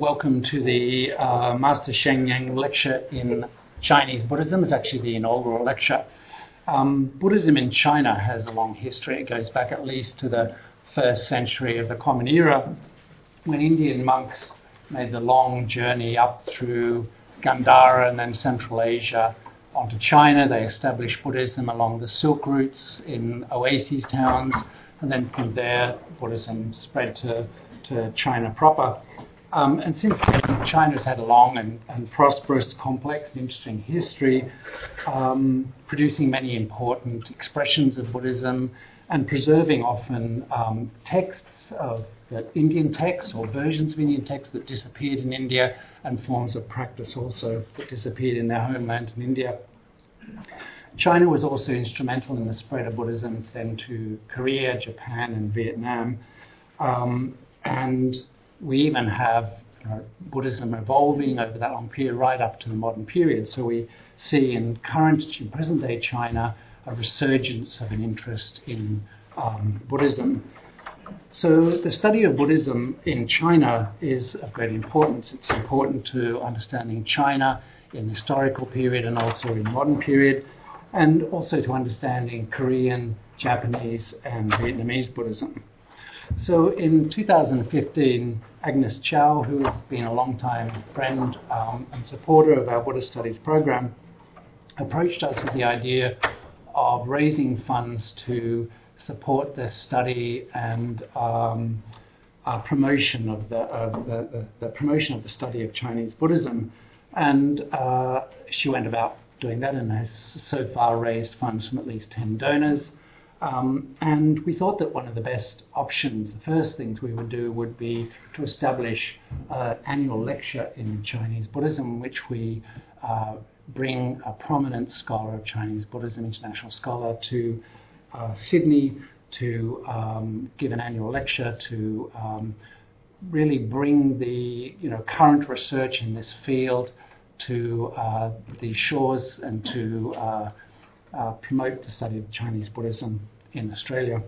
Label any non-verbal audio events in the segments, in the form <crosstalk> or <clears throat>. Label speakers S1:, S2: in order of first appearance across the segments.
S1: Welcome to the uh, Master Sheng Yen lecture in Chinese Buddhism. It's actually the inaugural lecture. Um, Buddhism in China has a long history. It goes back at least to the first century of the Common Era, when Indian monks made the long journey up through Gandhara and then Central Asia onto China. They established Buddhism along the Silk routes in oasis towns, and then from there, Buddhism spread to, to China proper. Um, and since China's had a long and, and prosperous, complex, and interesting history, um, producing many important expressions of Buddhism and preserving often um, texts of Indian texts or versions of Indian texts that disappeared in India and forms of practice also that disappeared in their homeland in India. China was also instrumental in the spread of Buddhism then to Korea, Japan, and Vietnam. Um, and we even have you know, Buddhism evolving over that long period right up to the modern period. So we see in current, in present day China, a resurgence of an interest in um, Buddhism. So the study of Buddhism in China is of great importance. It's important to understanding China in historical period and also in modern period, and also to understanding Korean, Japanese, and Vietnamese Buddhism. So in 2015, Agnes Chow, who has been a long-time friend um, and supporter of our Buddhist Studies program, approached us with the idea of raising funds to support the study and um, uh, promotion of the, of the, the, the, promotion of the study of Chinese Buddhism. And uh, she went about doing that and has so far raised funds from at least 10 donors. Um, and we thought that one of the best options, the first things we would do would be to establish an annual lecture in Chinese Buddhism, which we uh, bring a prominent scholar of Chinese Buddhism, international scholar, to uh, Sydney to um, give an annual lecture to um, really bring the you know current research in this field to uh, the shores and to uh, promote the study of Chinese Buddhism in Australia.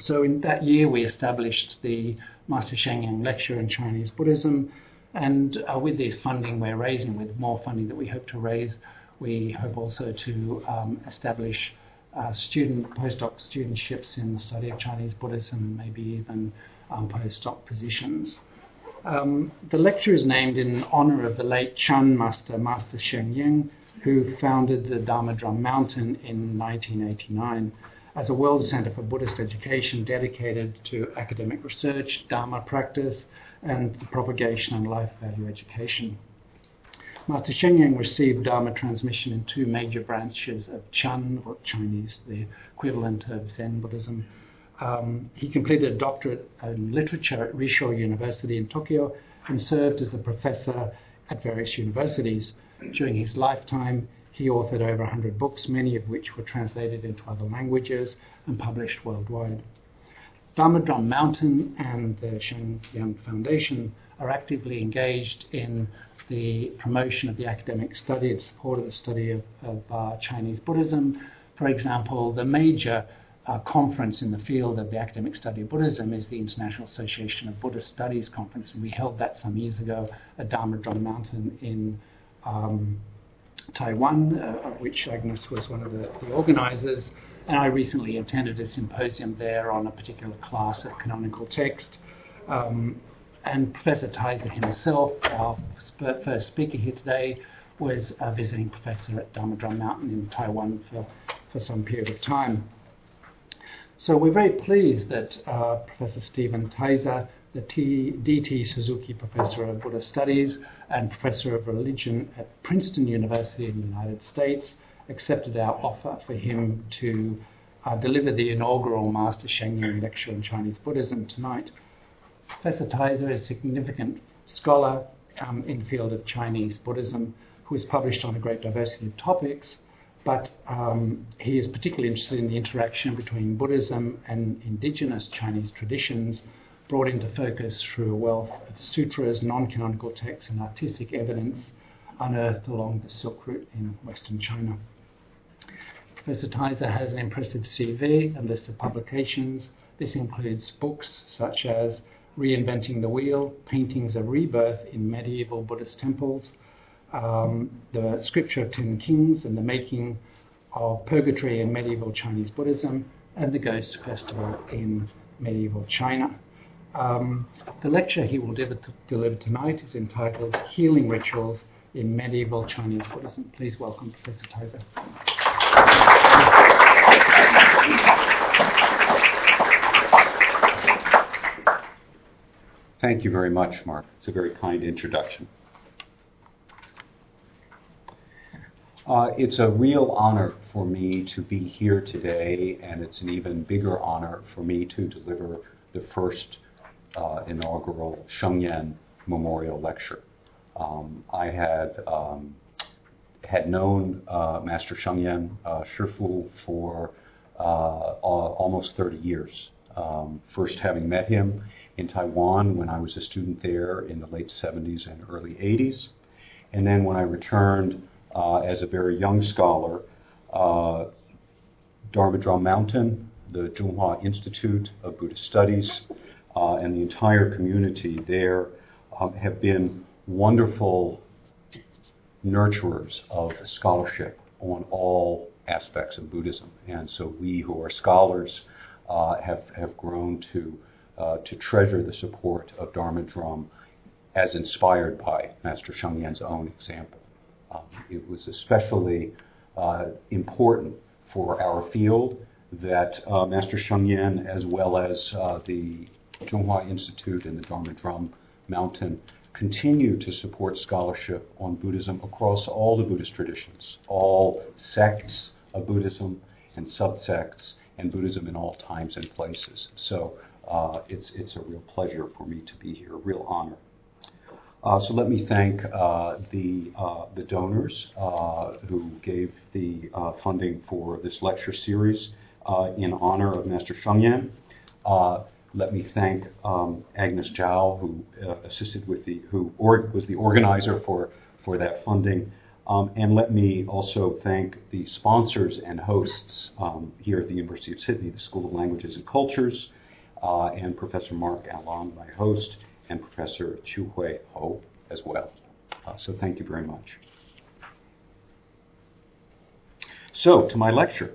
S1: So in that year, we established the Master Sheng Yen Lecture in Chinese Buddhism, and uh, with this funding we're raising, with more funding that we hope to raise, we hope also to um, establish uh, student postdoc studentships in the study of Chinese Buddhism, maybe even um, postdoc positions. Um, the lecture is named in honor of the late Chan master, Master Sheng Yen, who founded the Dharma Drum Mountain in 1989 as a world center for Buddhist education dedicated to academic research, Dharma practice, and the propagation and life value education. Master Sheng Yen received Dharma transmission in two major branches of Chan, or Chinese, the equivalent of Zen Buddhism. Um, he completed a doctorate in literature at Rissho University in Tokyo and served as a professor at various universities. During his lifetime, he authored over 100 books, many of which were translated into other languages and published worldwide. Dharma Drum Mountain and the Sheng Yen Foundation are actively engaged in the promotion of the academic study and support of the study of, of uh, Chinese Buddhism. For example, the major uh, conference in the field of the academic study of Buddhism is the International Association of Buddhist Studies Conference, and we held that some years ago at Dharma Drum Mountain in um, Taiwan, uh, of which Agnes was one of the, the organizers. And I recently attended a symposium there on a particular class of canonical text. Um, and Professor Teiser himself, our first speaker here today, was a visiting professor at Dharma Drum Mountain in Taiwan for, for some period of time. So we're very pleased that uh, Professor Stephen Teiser, the D.T. Suzuki Professor of Buddhist Studies and Professor of Religion at Princeton University in the United States, accepted our offer for him to uh, deliver the inaugural Master Sheng Yen lecture on Chinese Buddhism tonight. Professor Teiser is a significant scholar um, in the field of Chinese Buddhism who has published on a great diversity of topics, but um, he is particularly interested in the interaction between Buddhism and indigenous Chinese traditions brought into focus through a wealth of sutras, non-canonical texts, and artistic evidence unearthed along the Silk Route in Western China. Professor Teiser has an impressive CV and list of publications. This includes books such as Reinventing the Wheel, Paintings of Rebirth in Medieval Buddhist Temples, um, The Scripture of Ten Kings and the Making of Purgatory in Medieval Chinese Buddhism, and the Ghost Festival in Medieval China. Um, the lecture he will deliver, tonight is entitled Healing Rituals in Medieval Chinese Buddhism. Please welcome Professor Teiser.
S2: Thank you very much, Mark. It's a very kind introduction. Uh, it's a real honor for me to be here today, and it's an even bigger honor for me to deliver the first uh, inaugural Shengyan Memorial Lecture. Um, I had um, had known uh, Master Shengyan uh, Shifu for uh, almost 30 years. Um, first, having met him in Taiwan when I was a student there in the late 70s and early 80s. And then when I returned uh, as a very young scholar, uh, Dharma Drum Mountain, the Zhonghua Institute of Buddhist Studies, uh, and the entire community there um, have been wonderful nurturers of scholarship on all aspects of Buddhism. And so we who are scholars uh, have, have grown to uh, to treasure the support of Dharma Drum as inspired by Master Shengyan's own example. Um, it was especially uh, important for our field that uh, Master Shengyan, as well as uh, the Zhonghua Institute and the Dharma Drum Mountain, continue to support scholarship on Buddhism across all the Buddhist traditions, all sects of Buddhism and subsects, and Buddhism in all times and places. So uh, it's, it's a real pleasure for me to be here, a real honor. Uh, so let me thank uh, the, uh, the donors uh, who gave the uh, funding for this lecture series in honor of Master Shengyan. Let me thank um, Agnes Zhao, who assisted with the, who was the organizer for, for that funding. Um, and let me also thank the sponsors and hosts um, here at the University of Sydney, the School of Languages and Cultures, uh, and Professor Mark Allon, my host, and Professor Chiew Hui Ho as well. Uh, so thank you very much. So, to my lecture.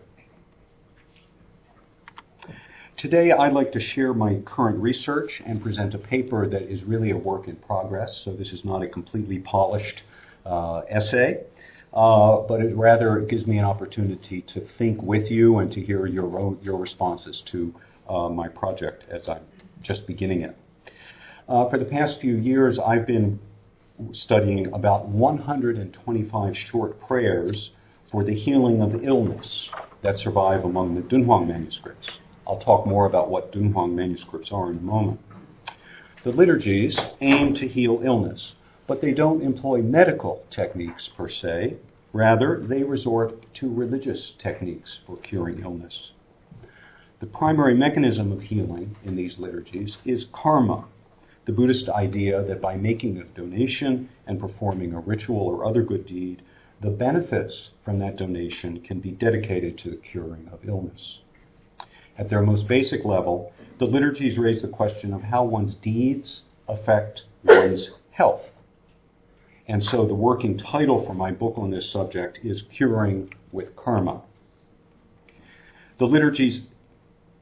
S2: Today, I'd like to share my current research and present a paper that is really a work in progress. So, this is not a completely polished uh, essay, uh, but it rather gives me an opportunity to think with you and to hear your, your responses to uh, my project as I'm just beginning it. Uh, for the past few years, I've been studying about 125 short prayers for the healing of illness that survive among the Dunhuang manuscripts. I'll talk more about what Dunhuang manuscripts are in a moment. The liturgies aim to heal illness, but they don't employ medical techniques per se. Rather, they resort to religious techniques for curing illness. The primary mechanism of healing in these liturgies is karma, the Buddhist idea that by making a donation and performing a ritual or other good deed, the benefits from that donation can be dedicated to the curing of illness. At their most basic level, the liturgies raise the question of how one's deeds affect one's health. And so the working title for my book on this subject is Curing with Karma. The liturgies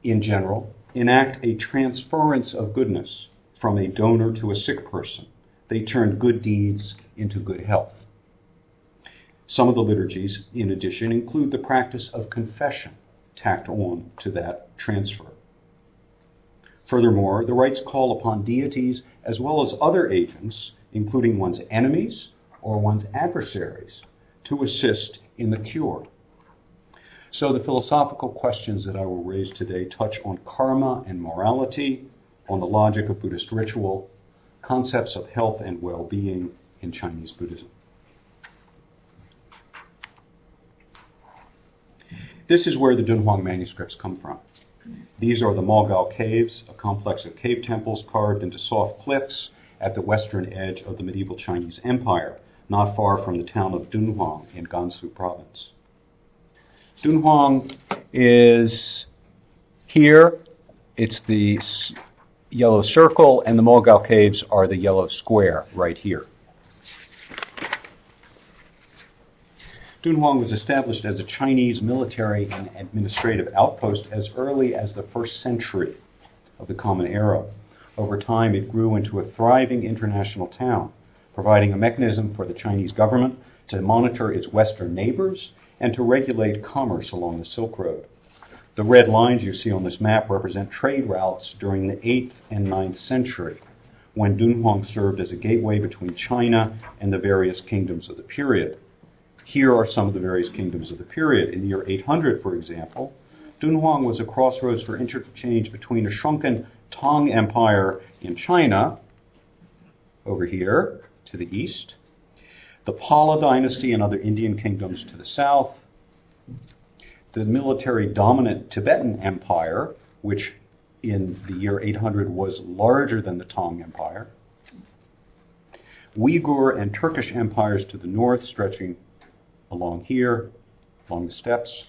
S2: in general, enact a transference of goodness from a donor to a sick person. They turn good deeds into good health. Some of the liturgies, in addition, include the practice of confession tacked on to that transfer. Furthermore, the rites call upon deities as well as other agents, including one's enemies or one's adversaries, to assist in the cure. So the philosophical questions that I will raise today touch on karma and morality, on the logic of Buddhist ritual, concepts of health and well being in Chinese Buddhism. This is where the Dunhuang manuscripts come from. These are the Mogao Caves, a complex of cave temples carved into soft cliffs at the western edge of the medieval Chinese Empire, not far from the town of Dunhuang in Gansu province. Dunhuang is here. It's the yellow circle, and the Mogao Caves are the yellow square right here. Dunhuang was established as a Chinese military and administrative outpost as early as the first century of the Common Era. Over time, it grew into a thriving international town, providing a mechanism for the Chinese government to monitor its western neighbors and to regulate commerce along the Silk Road. The red lines you see on this map represent trade routes during the 8th and 9th century, when Dunhuang served as a gateway between China and the various kingdoms of the period. Here are some of the various kingdoms of the period. In the year 800, for example, Dunhuang was a crossroads for interchange between a shrunken Tang Empire in China, over here to the east, the Pala dynasty and other Indian kingdoms to the south, the military dominant Tibetan Empire, which in the year 800 was larger than the Tang Empire, Uyghur and Turkish empires to the north, stretching along here, along the steppes,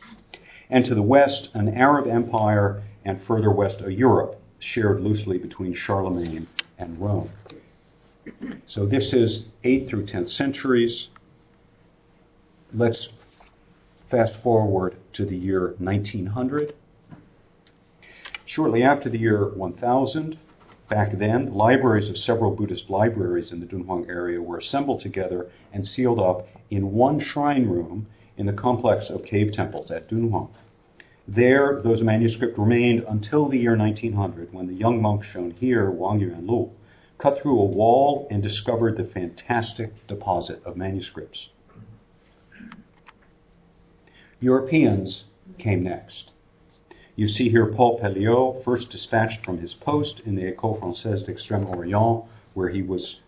S2: and to the west, an Arab empire, and further west, a Europe, shared loosely between Charlemagne and Rome. So this is 8th through 10th centuries. Let's fast forward to the year 1900. Shortly after the year 1000, back then, libraries of several Buddhist libraries in the Dunhuang area were assembled together and sealed up in one shrine room in the complex of cave temples at Dunhuang. There, those manuscripts remained until the year 1900, when the young monk shown here, Wang Yuanlu, cut through a wall and discovered the fantastic deposit of manuscripts. Europeans came next. You see here Paul Pelliot, first dispatched from his post in the École Française d'Extrême Orient, where he was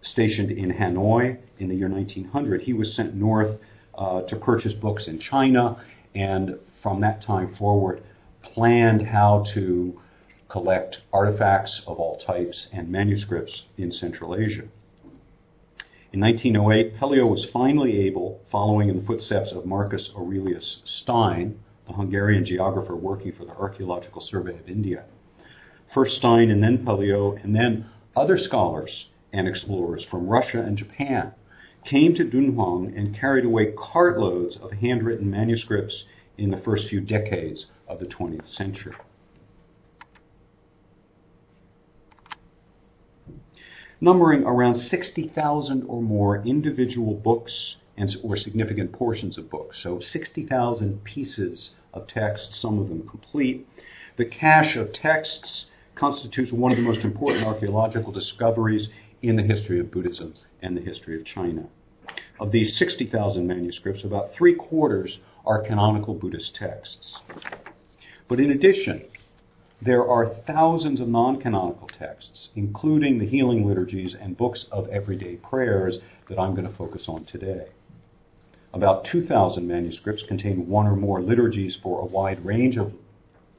S2: stationed in Hanoi in the year 1900. He was sent north uh, to purchase books in China and from that time forward planned how to collect artifacts of all types and manuscripts in Central Asia. In 1908, Pelliot was finally able, following in the footsteps of Marcus Aurelius Stein, the Hungarian geographer working for the Archaeological Survey of India, first Stein and then Pelliot, and then other scholars and explorers from Russia and Japan came to Dunhuang and carried away cartloads of handwritten manuscripts in the first few decades of the 20th century. Numbering around 60,000 or more individual books and, or significant portions of books. So 60,000 pieces of text, some of them complete. The cache of texts constitutes one of the most important archaeological discoveries in the history of Buddhism and the history of China. Of these 60,000 manuscripts, about three quarters are canonical Buddhist texts. But in addition, there are thousands of non canonical texts, including the healing liturgies and books of everyday prayers that I'm going to focus on today. About 2,000 manuscripts contain one or more liturgies for a wide range of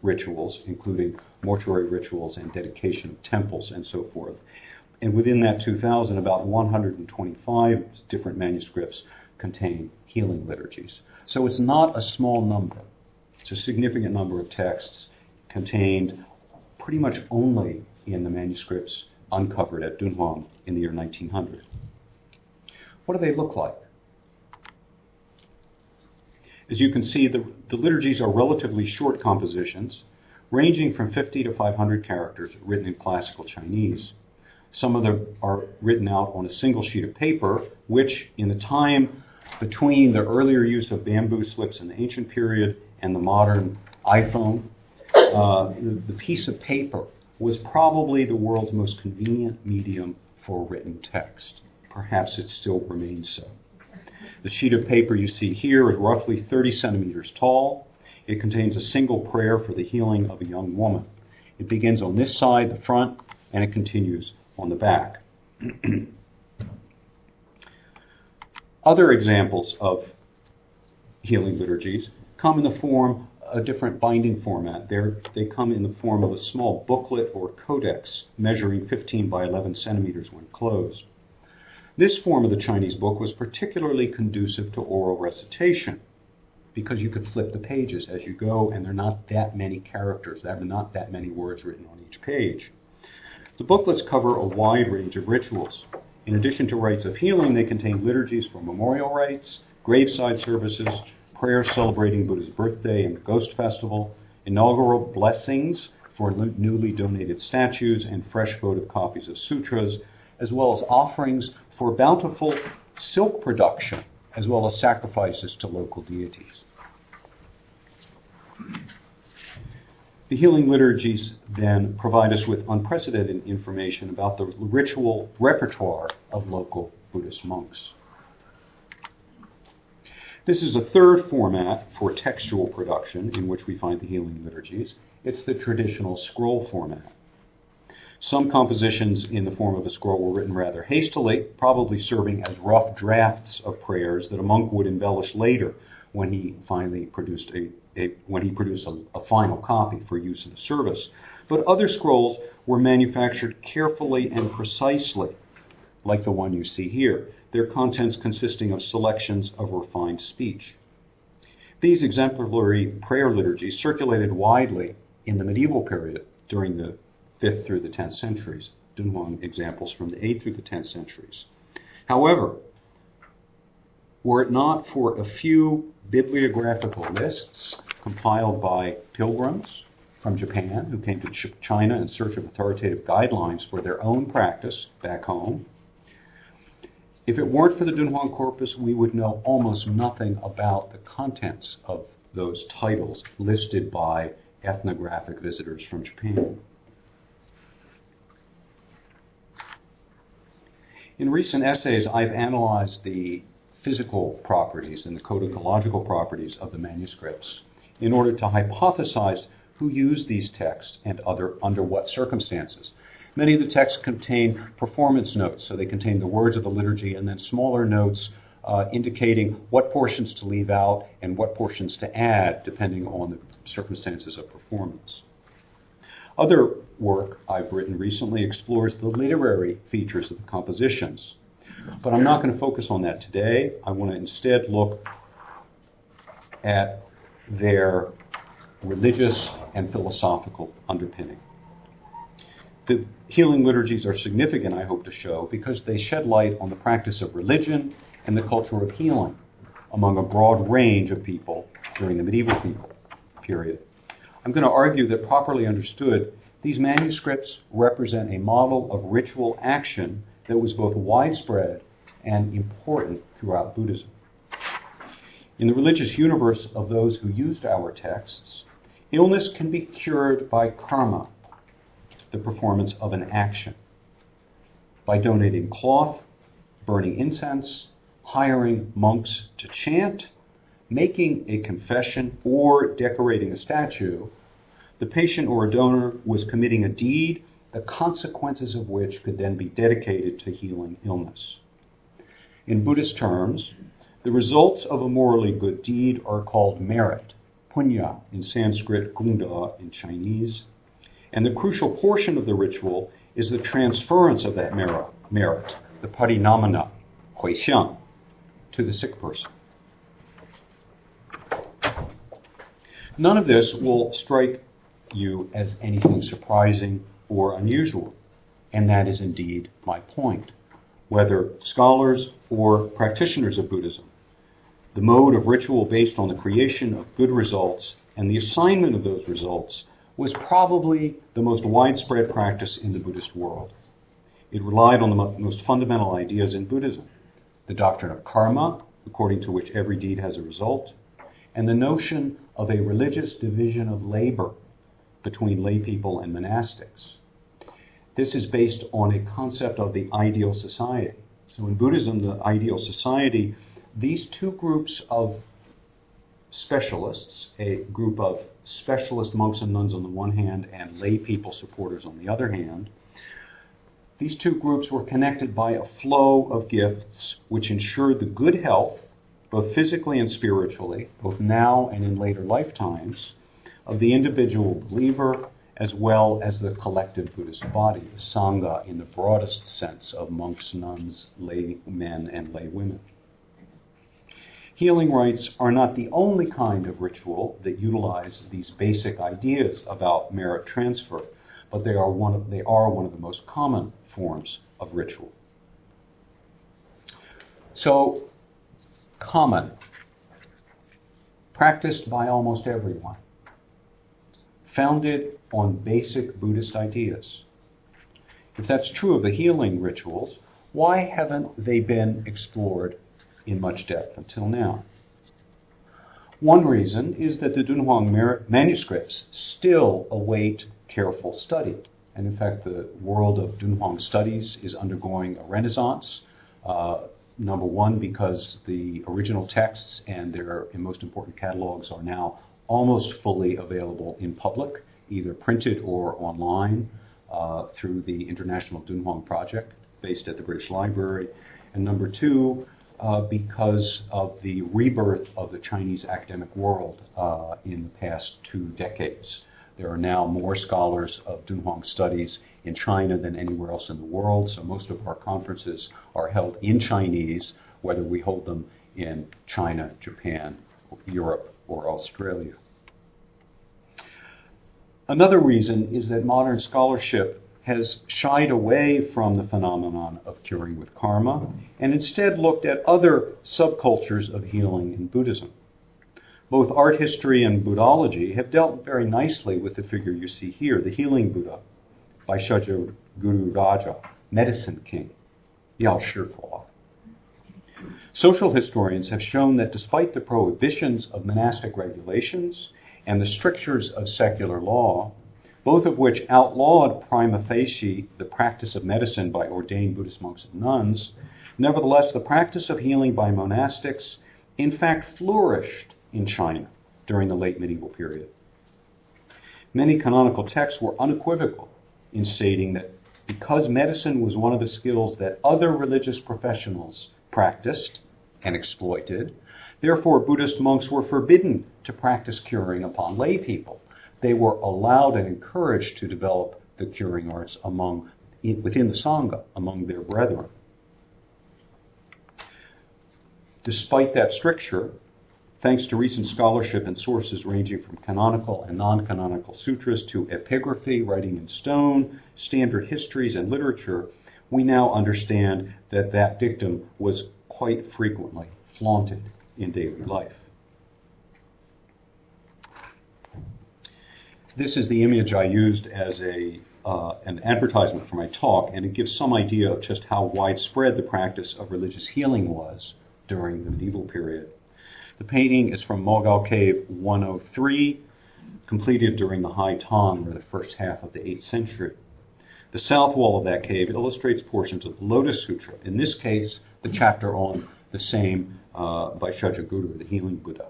S2: rituals, including mortuary rituals and dedication of temples and so forth. And within that 2,000, about 125 different manuscripts contain healing liturgies. So it's not a small number. It's a significant number of texts contained pretty much only in the manuscripts uncovered at Dunhuang in the year 1900. What do they look like? As you can see, the, the liturgies are relatively short compositions, ranging from 50 to 500 characters, written in classical Chinese. Some of them are written out on a single sheet of paper, which, in the time between the earlier use of bamboo slips in the ancient period and the modern iPhone, uh, the, the piece of paper was probably the world's most convenient medium for written text. Perhaps it still remains so. The sheet of paper you see here is roughly 30 centimeters tall. It contains a single prayer for the healing of a young woman. It begins on this side, the front, and it continues on the back. <clears throat> Other examples of healing liturgies come in the form a different binding format. They're, they come in the form of a small booklet or codex measuring 15 by 11 centimeters when closed. This form of the Chinese book was particularly conducive to oral recitation because you could flip the pages as you go and there are not that many characters, there are not that many words written on each page. The booklets cover a wide range of rituals. In addition to rites of healing, they contain liturgies for memorial rites, graveside services, prayers celebrating Buddha's birthday and Ghost Festival, inaugural blessings for newly donated statues, and fresh votive copies of sutras, as well as offerings for bountiful silk production, as well as sacrifices to local deities. The healing liturgies then provide us with unprecedented information about the ritual repertoire of local Buddhist monks. This is a third format for textual production in which we find the healing liturgies. It's the traditional scroll format. Some compositions in the form of a scroll were written rather hastily, probably serving as rough drafts of prayers that a monk would embellish later when he finally produced a, a when he produced a, a final copy for use in a service. But other scrolls were manufactured carefully and precisely, like the one you see here, their contents consisting of selections of refined speech. These exemplary prayer liturgies circulated widely in the medieval period during the 5th through the 10th centuries. Dunhuang examples from the 8th through the 10th centuries. However, were it not for a few bibliographical lists compiled by pilgrims from Japan who came to China in search of authoritative guidelines for their own practice back home. If it weren't for the Dunhuang corpus, we would know almost nothing about the contents of those titles listed by ethnographic visitors from Japan. In recent essays, I've analyzed the physical properties and the codicological properties of the manuscripts in order to hypothesize who used these texts and other, under what circumstances. Many of the texts contain performance notes, so they contain the words of the liturgy and then smaller notes uh, indicating what portions to leave out and what portions to add depending on the circumstances of performance. Other work I've written recently explores the literary features of the compositions. But I'm not going to focus on that today. I want to instead look at their religious and philosophical underpinning. The healing liturgies are significant, I hope to show, because they shed light on the practice of religion and the culture of healing among a broad range of people during the medieval period. I'm going to argue that properly understood, these manuscripts represent a model of ritual action that was both widespread and important throughout Buddhism. In the religious universe of those who used our texts, illness can be cured by karma, the performance of an action, by donating cloth, burning incense, hiring monks to chant, making a confession, or decorating a statue. The patient or a donor was committing a deed the consequences of which could then be dedicated to healing illness. In Buddhist terms, the results of a morally good deed are called merit, punya in Sanskrit, gongde in Chinese, and the crucial portion of the ritual is the transference of that merit, merit the parinamana, huixiang, to the sick person. None of this will strike you as anything surprising or unusual. And that is indeed my point. Whether scholars or practitioners of Buddhism, the mode of ritual based on the creation of good results and the assignment of those results was probably the most widespread practice in the Buddhist world. It relied on the most fundamental ideas in Buddhism the doctrine of karma, according to which every deed has a result, and the notion of a religious division of labor between laypeople and monastics. This is based on a concept of the ideal society. So in Buddhism, the ideal society, these two groups of specialists, a group of specialist monks and nuns on the one hand and laypeople supporters on the other hand, these two groups were connected by a flow of gifts which ensured the good health, both physically and spiritually, both now and in later lifetimes, of the individual believer as well as the collective Buddhist body, the Sangha in the broadest sense of monks, nuns, lay men, and lay women. Healing rites are not the only kind of ritual that utilize these basic ideas about merit transfer, but they are one of, they are one of the most common forms of ritual. So, common, practiced by almost everyone, founded on basic Buddhist ideas. If that's true of the healing rituals, why haven't they been explored in much depth until now? One reason is that the Dunhuang manuscripts still await careful study. And in fact, the world of Dunhuang studies is undergoing a renaissance. Uh, number one, because the original texts and their most important catalogs are now almost fully available in public, either printed or online uh, through the International Dunhuang Project based at the British Library. And number two, uh, because of the rebirth of the Chinese academic world uh, in the past two decades. There are now more scholars of Dunhuang studies in China than anywhere else in the world, so most of our conferences are held in Chinese, whether we hold them in China, Japan, Europe, or Australia. Another reason is that modern scholarship has shied away from the phenomenon of curing with karma and instead looked at other subcultures of healing in Buddhism. Both art history and Buddhology have dealt very nicely with the figure you see here, the healing Buddha, Vaishyaja Guru Raja, medicine king, Yao Shihuo. Social historians have shown that despite the prohibitions of monastic regulations and the strictures of secular law, both of which outlawed prima facie the practice of medicine by ordained Buddhist monks and nuns, nevertheless, the practice of healing by monastics in fact flourished in China during the late medieval period. Many canonical texts were unequivocal in stating that because medicine was one of the skills that other religious professionals practiced and exploited, therefore Buddhist monks were forbidden to practice curing upon lay people they were allowed and encouraged to develop the curing arts among within the sangha among their brethren. Despite that stricture, thanks to recent scholarship and sources ranging from canonical and non-canonical sutras to epigraphy, writing in stone, standard histories, and literature, we now understand that that dictum was quite frequently flaunted in daily life. This is the image I used as a uh, an advertisement for my talk, and it gives some idea of just how widespread the practice of religious healing was during the medieval period. The painting is from Mogao Cave 103, completed during the High Tang, or the first half of the 8th century. The south wall of that cave illustrates portions of the Lotus Sutra, in this case, the chapter on the same uh, Vaishyaja Guru, the healing Buddha.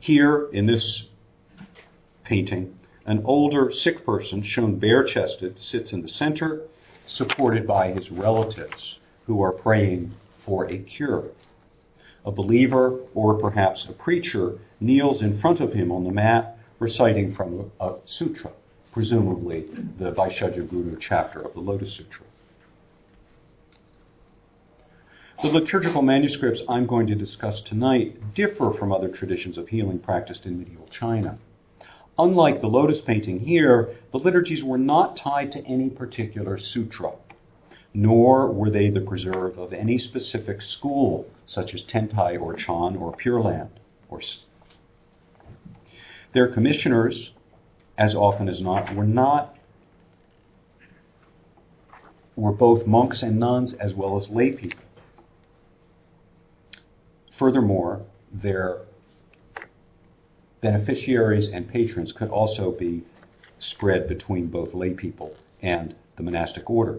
S2: Here, in this painting, an older sick person, shown bare chested, sits in the center, supported by his relatives who are praying for a cure. A believer, or perhaps a preacher, kneels in front of him on the mat, reciting from a, sutra, presumably the Vaishyaja chapter of the Lotus Sutra. The liturgical manuscripts I'm going to discuss tonight differ from other traditions of healing practiced in medieval China. Unlike the lotus painting here, the liturgies were not tied to any particular sutra, nor were they the preserve of any specific school, such as Tiantai or Chan or Pure Land. Or their commissioners, as often as not, were not were both monks and nuns as well as lay people. Furthermore, their beneficiaries and patrons could also be spread between both lay people and the monastic order.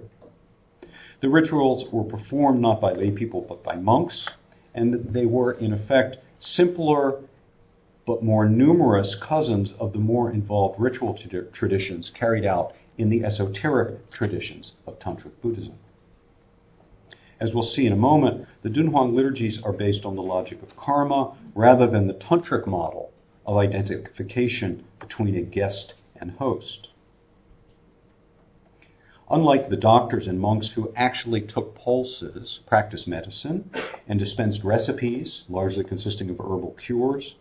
S2: The rituals were performed not by lay people but by monks, and they were in effect simpler but more numerous cousins of the more involved ritual traditions carried out in the esoteric traditions of Tantric Buddhism. As we'll see in a moment, the Dunhuang liturgies are based on the logic of karma rather than the Tantric model of identification between a guest and host. Unlike the doctors and monks who actually took pulses, practiced medicine, and dispensed recipes, largely consisting of herbal cures,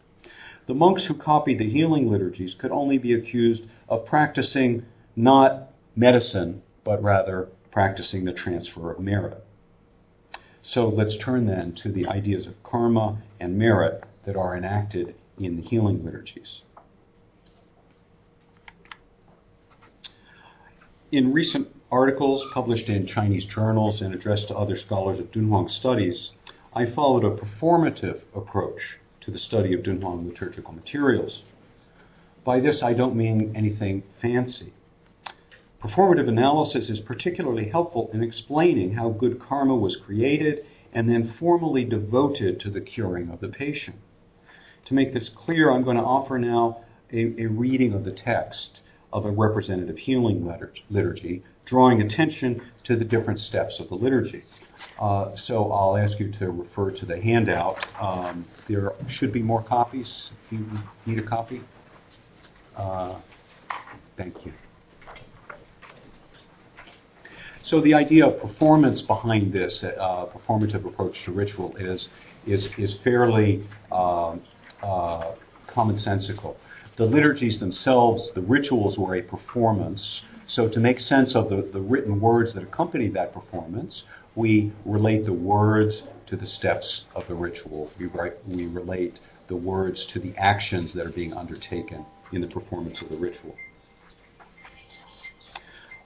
S2: the monks who copied the healing liturgies could only be accused of practicing not medicine, but rather practicing the transfer of merit. So let's turn then to the ideas of karma and merit that are enacted in the healing liturgies. In recent articles published in Chinese journals and addressed to other scholars of Dunhuang studies, I followed a performative approach to the study of Dunhuang liturgical materials. By this, I don't mean anything fancy. Performative analysis is particularly helpful in explaining how good karma was created and then formally devoted to the curing of the patient. To make this clear, I'm going to offer now a, a reading of the text of a representative healing liturgy, drawing attention to the different steps of the liturgy. Uh, so I'll ask you to refer to the handout. Um, there should be more copies. if you need a copy? Uh, thank you. So the idea of performance behind this uh, performative approach to ritual is is is fairly um, uh, commonsensical the liturgies themselves, the rituals were a performance. So, to make sense of the, the written words that accompany that performance, we relate the words to the steps of the ritual. We, write, we relate the words to the actions that are being undertaken in the performance of the ritual.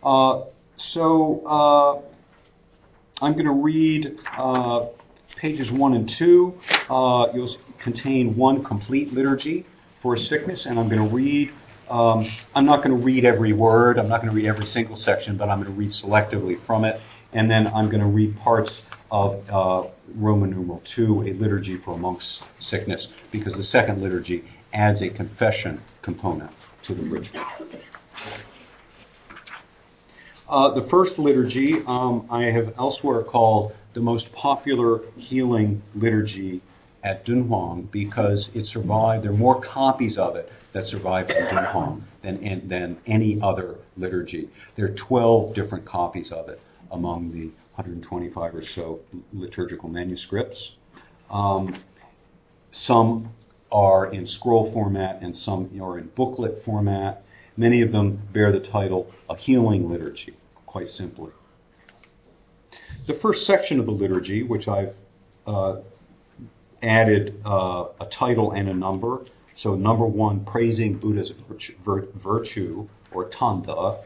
S2: Uh, so, uh, I'm going to read uh, pages 1 and 2. Uh, you'll contain one complete liturgy for sickness, and I'm going to read. Um, I'm not going to read every word. I'm not going to read every single section, but I'm going to read selectively from it, and then I'm going to read parts of uh, Roman numeral two, a liturgy for a monk's sickness, because the second liturgy adds a confession component to the ritual. Uh, the first liturgy um, I have elsewhere called the most popular healing liturgy at Dunhuang because it survived. There are more copies of it that survive in Dunhuang than, than any other liturgy. There are 12 different copies of it among the 125 or so liturgical manuscripts. Um, some are in scroll format and some are in booklet format. Many of them bear the title A Healing Liturgy, quite simply. The first section of the liturgy, which I've uh, added uh, a title and a number. So, number one, praising Buddha's virtue, or Tanda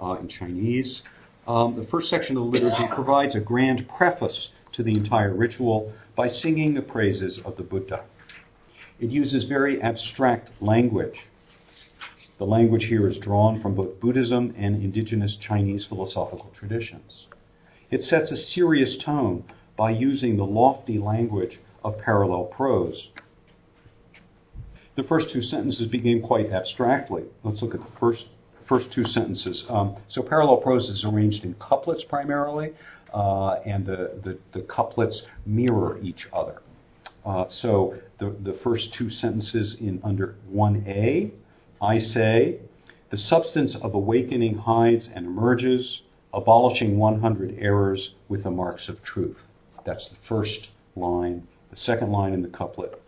S2: uh, in Chinese. Um, the first section of the liturgy provides a grand preface to the entire ritual by singing the praises of the Buddha. It uses very abstract language. The language here is drawn from both Buddhism and indigenous Chinese philosophical traditions. It sets a serious tone by using the lofty language of parallel prose. The first two sentences begin quite abstractly. Let's look at the first first two sentences. Um, so parallel prose is arranged in couplets primarily, uh, and the, the, the, couplets mirror each other. Uh, so the, the first two sentences in under 1a, I say, the substance of awakening hides and emerges, abolishing 100 errors with the marks of truth. That's the first line the second line in the couplet.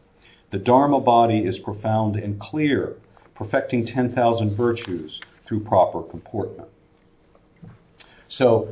S2: The Dharma body is profound and clear, perfecting 10,000 virtues through proper comportment. So,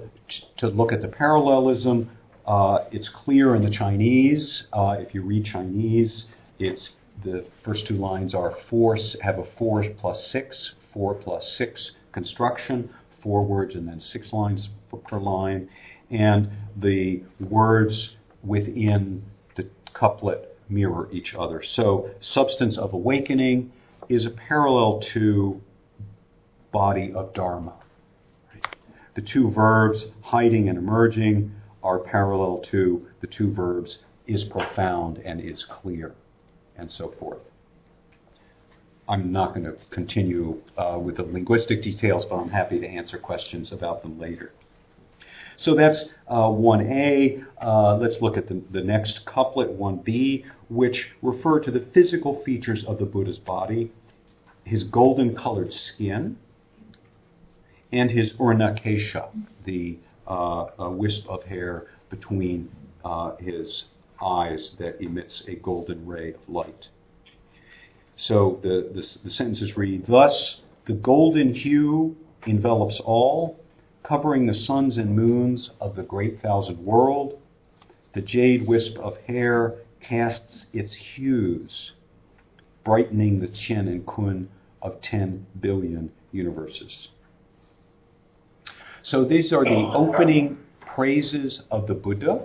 S2: to look at the parallelism, uh, it's clear in the Chinese. Uh, if you read Chinese, it's the first two lines are four have a four plus six, four plus six construction, four words and then six lines per line, and the words within the couplet mirror each other. So, substance of awakening is a parallel to body of Dharma. The two verbs, hiding and emerging, are parallel to the two verbs, is profound and is clear, and so forth. I'm not going to continue uh, with the linguistic details, but I'm happy to answer questions about them later. So that's uh, 1a. Uh, let's look at the, the next couplet, 1b, which refer to the physical features of the Buddha's body his golden colored skin, and his ornakesha, the uh, wisp of hair between uh, his eyes that emits a golden ray of light. So the, the, the sentences read Thus, the golden hue envelops all, covering the suns and moons of the great thousand world. The jade wisp of hair casts its hues, brightening the Qian and Kun of 10 billion universes. So these are the opening praises of the Buddha.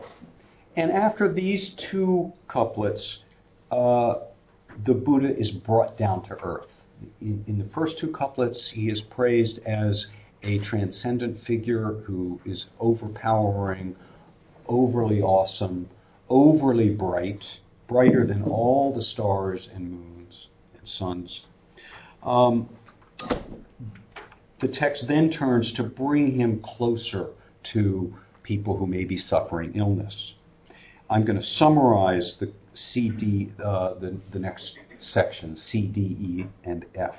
S2: And after these two couplets, uh, the Buddha is brought down to earth. In, in, the first two couplets, he is praised as a transcendent figure who is overpowering, overly awesome, overly bright, brighter than all the stars and moons and suns. Um, the text then turns to bring him closer to people who may be suffering illness. I'm going to summarize the CD, uh, the, the next section, C, D, E, and F,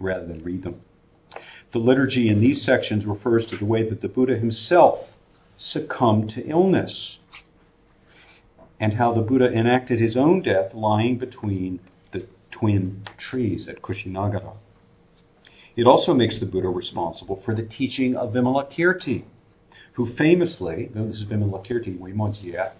S2: rather than read them. The liturgy in these sections refers to the way that the Buddha himself succumbed to illness and how the Buddha enacted his own death lying between the twin trees at Kushinagara. It also makes the Buddha responsible for the teaching of Vimalakirti, who famously, this is Vimalakirti Weimojie,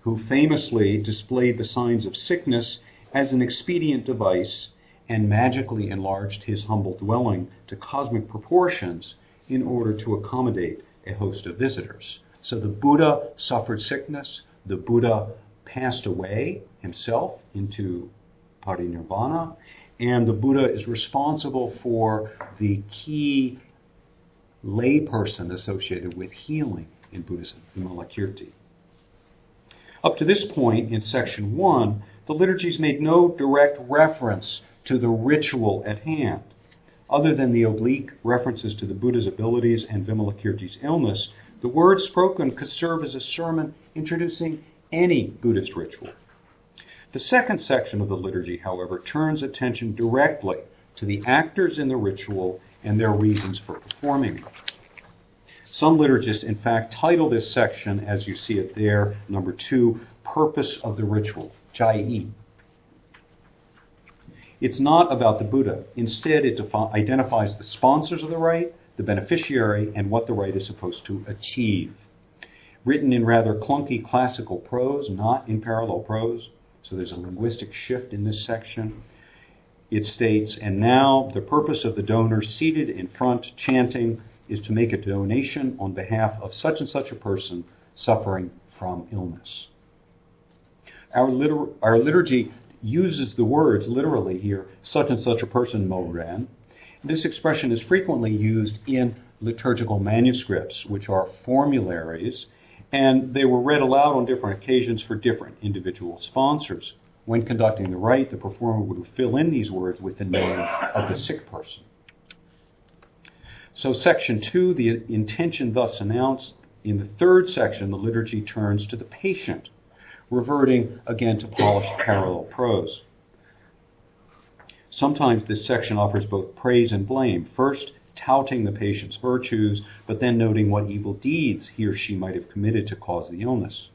S2: who famously displayed the signs of sickness as an expedient device and magically enlarged his humble dwelling to cosmic proportions in order to accommodate a host of visitors. So the Buddha suffered sickness, the Buddha passed away himself into parinirvana, and the Buddha is responsible for the key layperson associated with healing in Buddhism, Vimalakirti. Up to this point in section 1, the liturgies made no direct reference to the ritual at hand. Other than the oblique references to the Buddha's abilities and Vimalakirti's illness, the words spoken could serve as a sermon introducing any Buddhist ritual. The second section of the liturgy, however, turns attention directly to the actors in the ritual and their reasons for performing it. Some liturgists, in fact, title this section, as you see it there, number two, Purpose of the Ritual, Jai It's not about the Buddha. Instead, it defi- identifies the sponsors of the rite, the beneficiary, and what the rite is supposed to achieve. Written in rather clunky classical prose, not in parallel prose, so there's a linguistic shift in this section. It states, and now the purpose of the donor seated in front chanting is to make a donation on behalf of such and such a person suffering from illness. Our, liter- our liturgy uses the words literally here, such and such a person, Moran. This expression is frequently used in liturgical manuscripts, which are formularies and they were read aloud on different occasions for different individual sponsors. When conducting the rite, the performer would fill in these words with the name of the sick person. So, section two, the intention thus announced. In the third section, the liturgy turns to the patient, reverting again to polished parallel prose. Sometimes this section offers both praise and blame. First, touting the patient's virtues, but then noting what evil deeds he or she might have committed to cause the illness.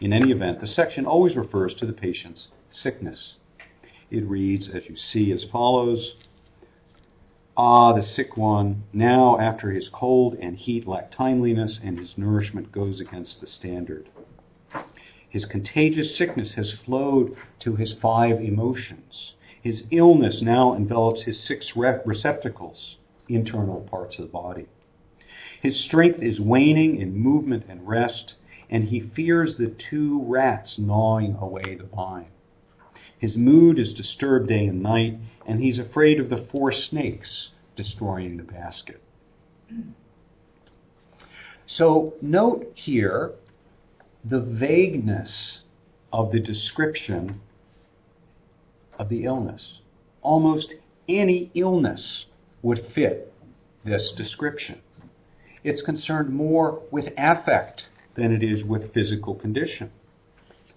S2: In any event, the section always refers to the patient's sickness. It reads, as you see, as follows Ah, the sick one, now after his cold and heat lack timeliness, and his nourishment goes against the standard. His contagious sickness has flowed to his five emotions. His illness now envelops his six receptacles internal parts of the body. His strength is waning in movement and rest, and he fears the two rats gnawing away the vine. His mood is disturbed day and night, and he's afraid of the four snakes destroying the basket. So, note here the vagueness of the description of the illness. Almost any illness would fit this description. It's concerned more with affect than it is with physical condition.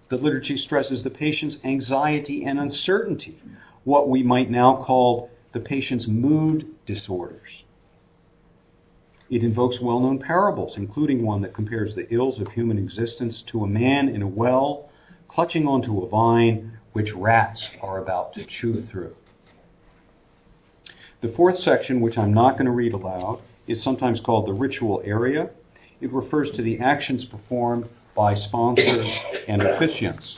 S2: The liturgy stresses the patient's anxiety and uncertainty, what we might now call the patient's mood disorders. It invokes well known parables, including one that compares the ills of human existence to a man in a well clutching onto a vine which rats are about to chew through. The fourth section, which I'm not going to read aloud, is sometimes called the ritual area. It refers to the actions performed by sponsors and officiants.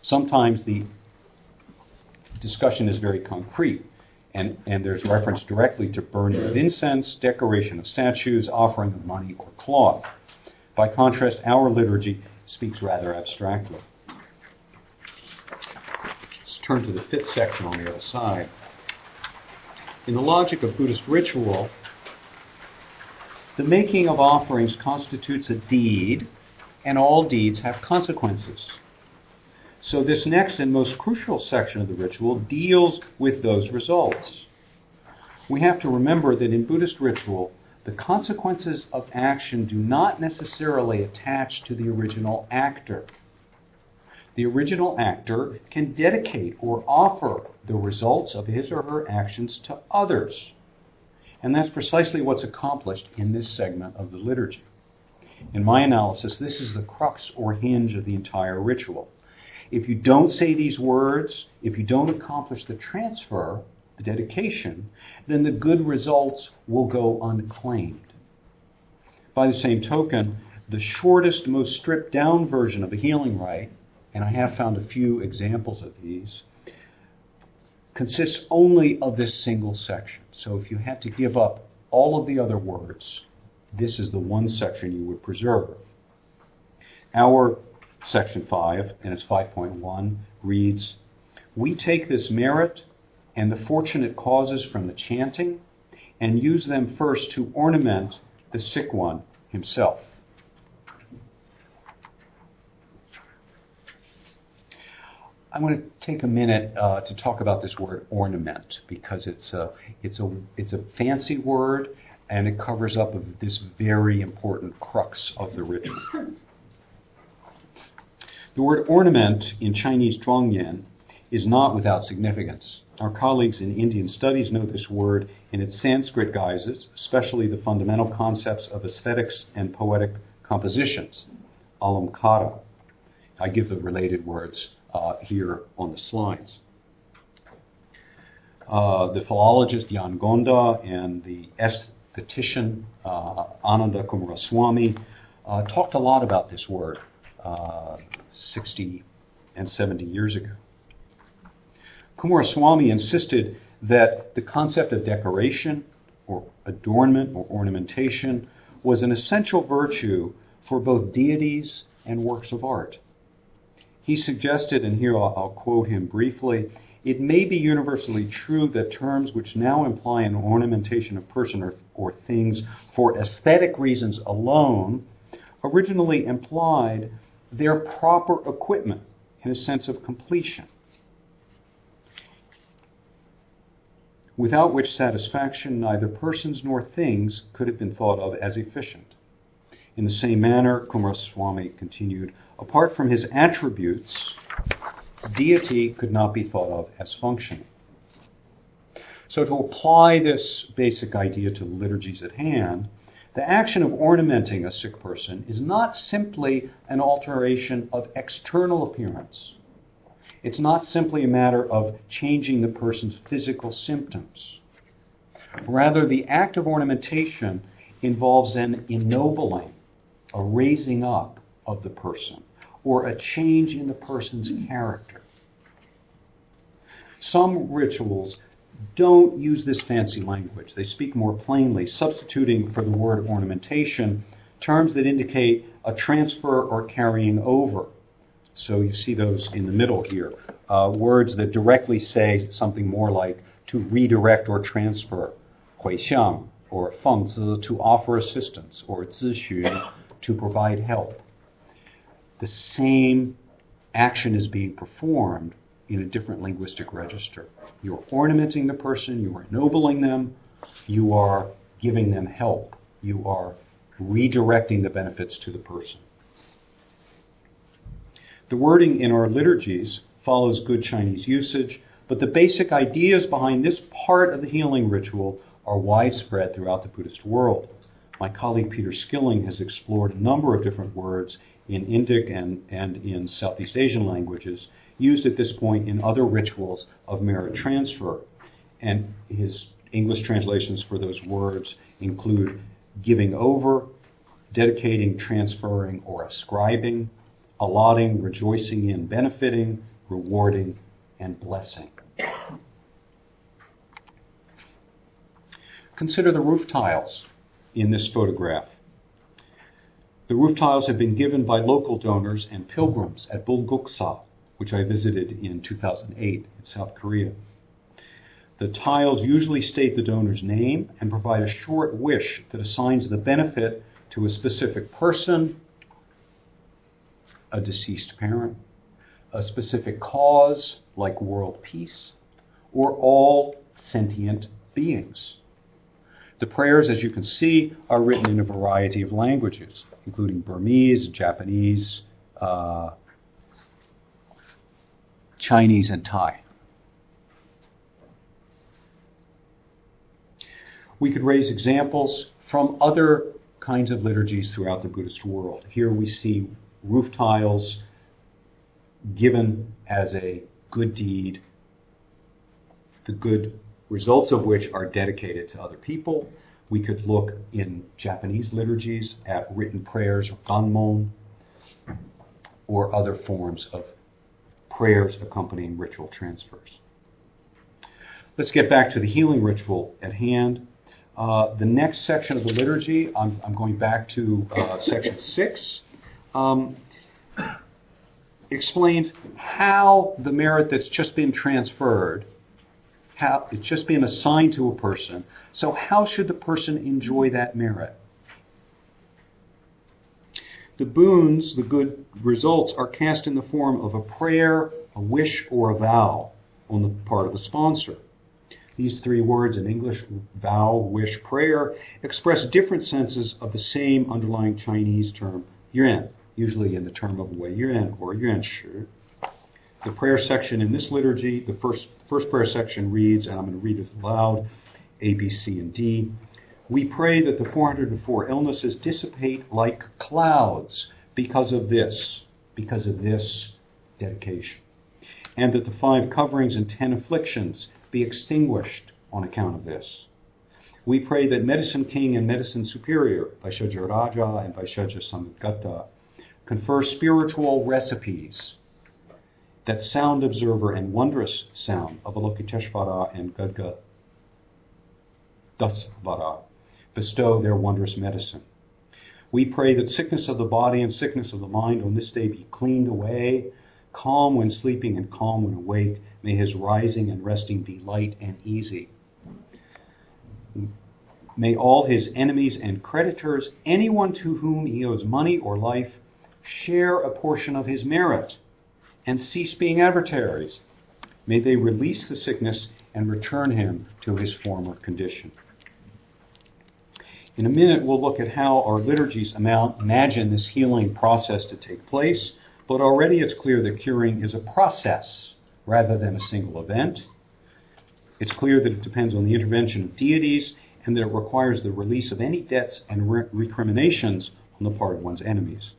S2: Sometimes the discussion is very concrete, and, and there's reference directly to burning of incense, decoration of statues, offering of money or cloth. By contrast, our liturgy speaks rather abstractly. Let's turn to the fifth section on the other side. In the logic of Buddhist ritual, the making of offerings constitutes a deed, and all deeds have consequences. So, this next and most crucial section of the ritual deals with those results. We have to remember that in Buddhist ritual, the consequences of action do not necessarily attach to the original actor. The original actor can dedicate or offer the results of his or her actions to others. And that's precisely what's accomplished in this segment of the liturgy. In my analysis, this is the crux or hinge of the entire ritual. If you don't say these words, if you don't accomplish the transfer, the dedication, then the good results will go unclaimed. By the same token, the shortest, most stripped down version of a healing rite, and I have found a few examples of these, consists only of this single section. So if you had to give up all of the other words, this is the one section you would preserve. Our section 5, and it's 5.1, reads We take this merit and the fortunate causes from the chanting and use them first to ornament the sick one himself. I'm going to take a minute uh, to talk about this word ornament because it's a, it's, a, it's a fancy word and it covers up this very important crux of the ritual. The word ornament in Chinese Zhuangyan is not without significance. Our colleagues in Indian studies know this word in its Sanskrit guises, especially the fundamental concepts of aesthetics and poetic compositions, alamkara. I give the related words uh, here on the slides. Uh, the philologist Jan Gonda and the aesthetician uh, Ananda Coomaraswamy uh, talked a lot about this word uh, 60 and 70 years ago. Coomaraswamy insisted that the concept of decoration or adornment or ornamentation was an essential virtue for both deities and works of art. He suggested, and here I'll, I'll quote him briefly, it may be universally true that terms which now imply an ornamentation of person or, or things for aesthetic reasons alone originally implied their proper equipment in a sense of completion, without which satisfaction neither persons nor things could have been thought of as efficient. In the same manner, Coomaraswamy continued, apart from his attributes, deity could not be thought of as functioning. So, to apply this basic idea to the liturgies at hand, the action of ornamenting a sick person is not simply an alteration of external appearance. It's not simply a matter of changing the person's physical symptoms. Rather, the act of ornamentation involves an ennobling, a raising up of the person, or a change in the person's character. Some rituals don't use this fancy language. They speak more plainly, substituting for the word ornamentation terms that indicate a transfer or carrying over. So you see those in the middle here. Uh, words that directly say something more like to redirect or transfer, 回向, or 放资 to offer assistance, or 咨询 to provide help. The same action is being performed in a different linguistic register. You're ornamenting the person, you are ennobling them, you are giving them help, you are redirecting the benefits to the person. The wording in our liturgies follows good Chinese usage, but the basic ideas behind this part of the healing ritual are widespread throughout the Buddhist world. My colleague Peter Skilling has explored a number of different words in Indic and, and in Southeast Asian languages used at this point in other rituals of merit transfer. And his English translations for those words include giving over, dedicating, transferring, or ascribing, allotting, rejoicing in, benefiting, rewarding, and blessing. Consider the roof tiles in this photograph. The roof tiles have been given by local donors and pilgrims at Bulguksa, which I visited in 2008 in South Korea. The tiles usually state the donor's name and provide a short wish that assigns the benefit to a specific person, a deceased parent, a specific cause like world peace, or all sentient beings. The prayers, as you can see, are written in a variety of languages, including Burmese, Japanese, uh, Chinese, and Thai. We could raise examples from other kinds of liturgies throughout the Buddhist world. Here we see roof tiles given as a good deed, the good results of which are dedicated to other people. We could look in Japanese liturgies at written prayers or ganmon or other forms of prayers accompanying ritual transfers. Let's get back to the healing ritual at hand. Uh, the next section of the liturgy, I'm, I'm going back to uh, section 6, um, explains how the merit that's just been transferred how it's just being assigned to a person. So how should the person enjoy that merit? The boons, the good results, are cast in the form of a prayer, a wish, or a vow on the part of the sponsor. These three words in English, vow, wish, prayer, express different senses of the same underlying Chinese term, yuan, usually in the term of wei yuan or yuan shi. The prayer section in this liturgy, the first, first prayer section reads, and I'm going to read it aloud A, B, C, and D. We pray that the 404 illnesses dissipate like clouds because of this, because of this dedication. And that the five coverings and ten afflictions be extinguished on account of this. We pray that Medicine King and Medicine Superior, Bhaishajya Raja and Bhaishajya Samgata, confer spiritual recipes that sound observer and wondrous sound of Avalokiteshvara and Gadga Dasvara bestow their wondrous medicine. We pray that sickness of the body and sickness of the mind on this day be cleaned away, calm when sleeping and calm when awake. May his rising and resting be light and easy. May all his enemies and creditors, anyone to whom he owes money or life, share a portion of his merit and cease being adversaries. May they release the sickness and return him to his former condition. In a minute, we'll look at how our liturgies imagine this healing process to take place, but already it's clear that curing is a process rather than a single event. It's clear that it depends on the intervention of deities and that it requires the release of any debts and recriminations on the part of one's enemies.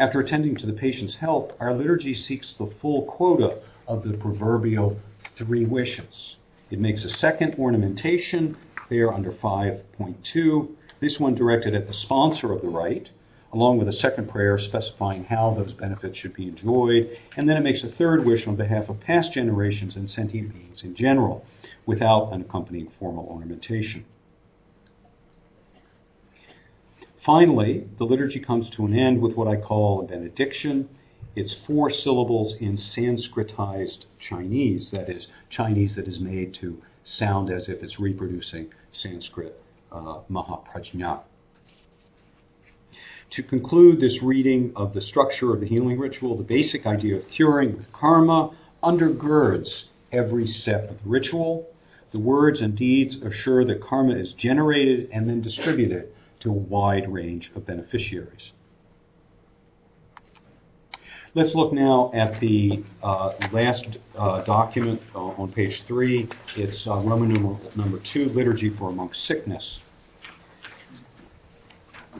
S2: After attending to the patient's health, our liturgy seeks the full quota of the proverbial three wishes. It makes a second ornamentation there under 5.2, this one directed at the sponsor of the rite, along with a second prayer specifying how those benefits should be enjoyed, and then it makes a third wish on behalf of past generations and sentient beings in general, without an accompanying formal ornamentation. Finally, the liturgy comes to an end with what I call a benediction. It's four syllables in Sanskritized Chinese, that is, Chinese that is made to sound as if it's reproducing Sanskrit uh, Mahaprajna. To conclude this reading of the structure of the healing ritual, the basic idea of curing with karma undergirds every step of the ritual. The words and deeds assure that karma is generated and then distributed to a wide range of beneficiaries. Let's look now at the uh, last uh, document uh, on page three. It's uh, Roman numeral number two, Liturgy for Monk Sickness.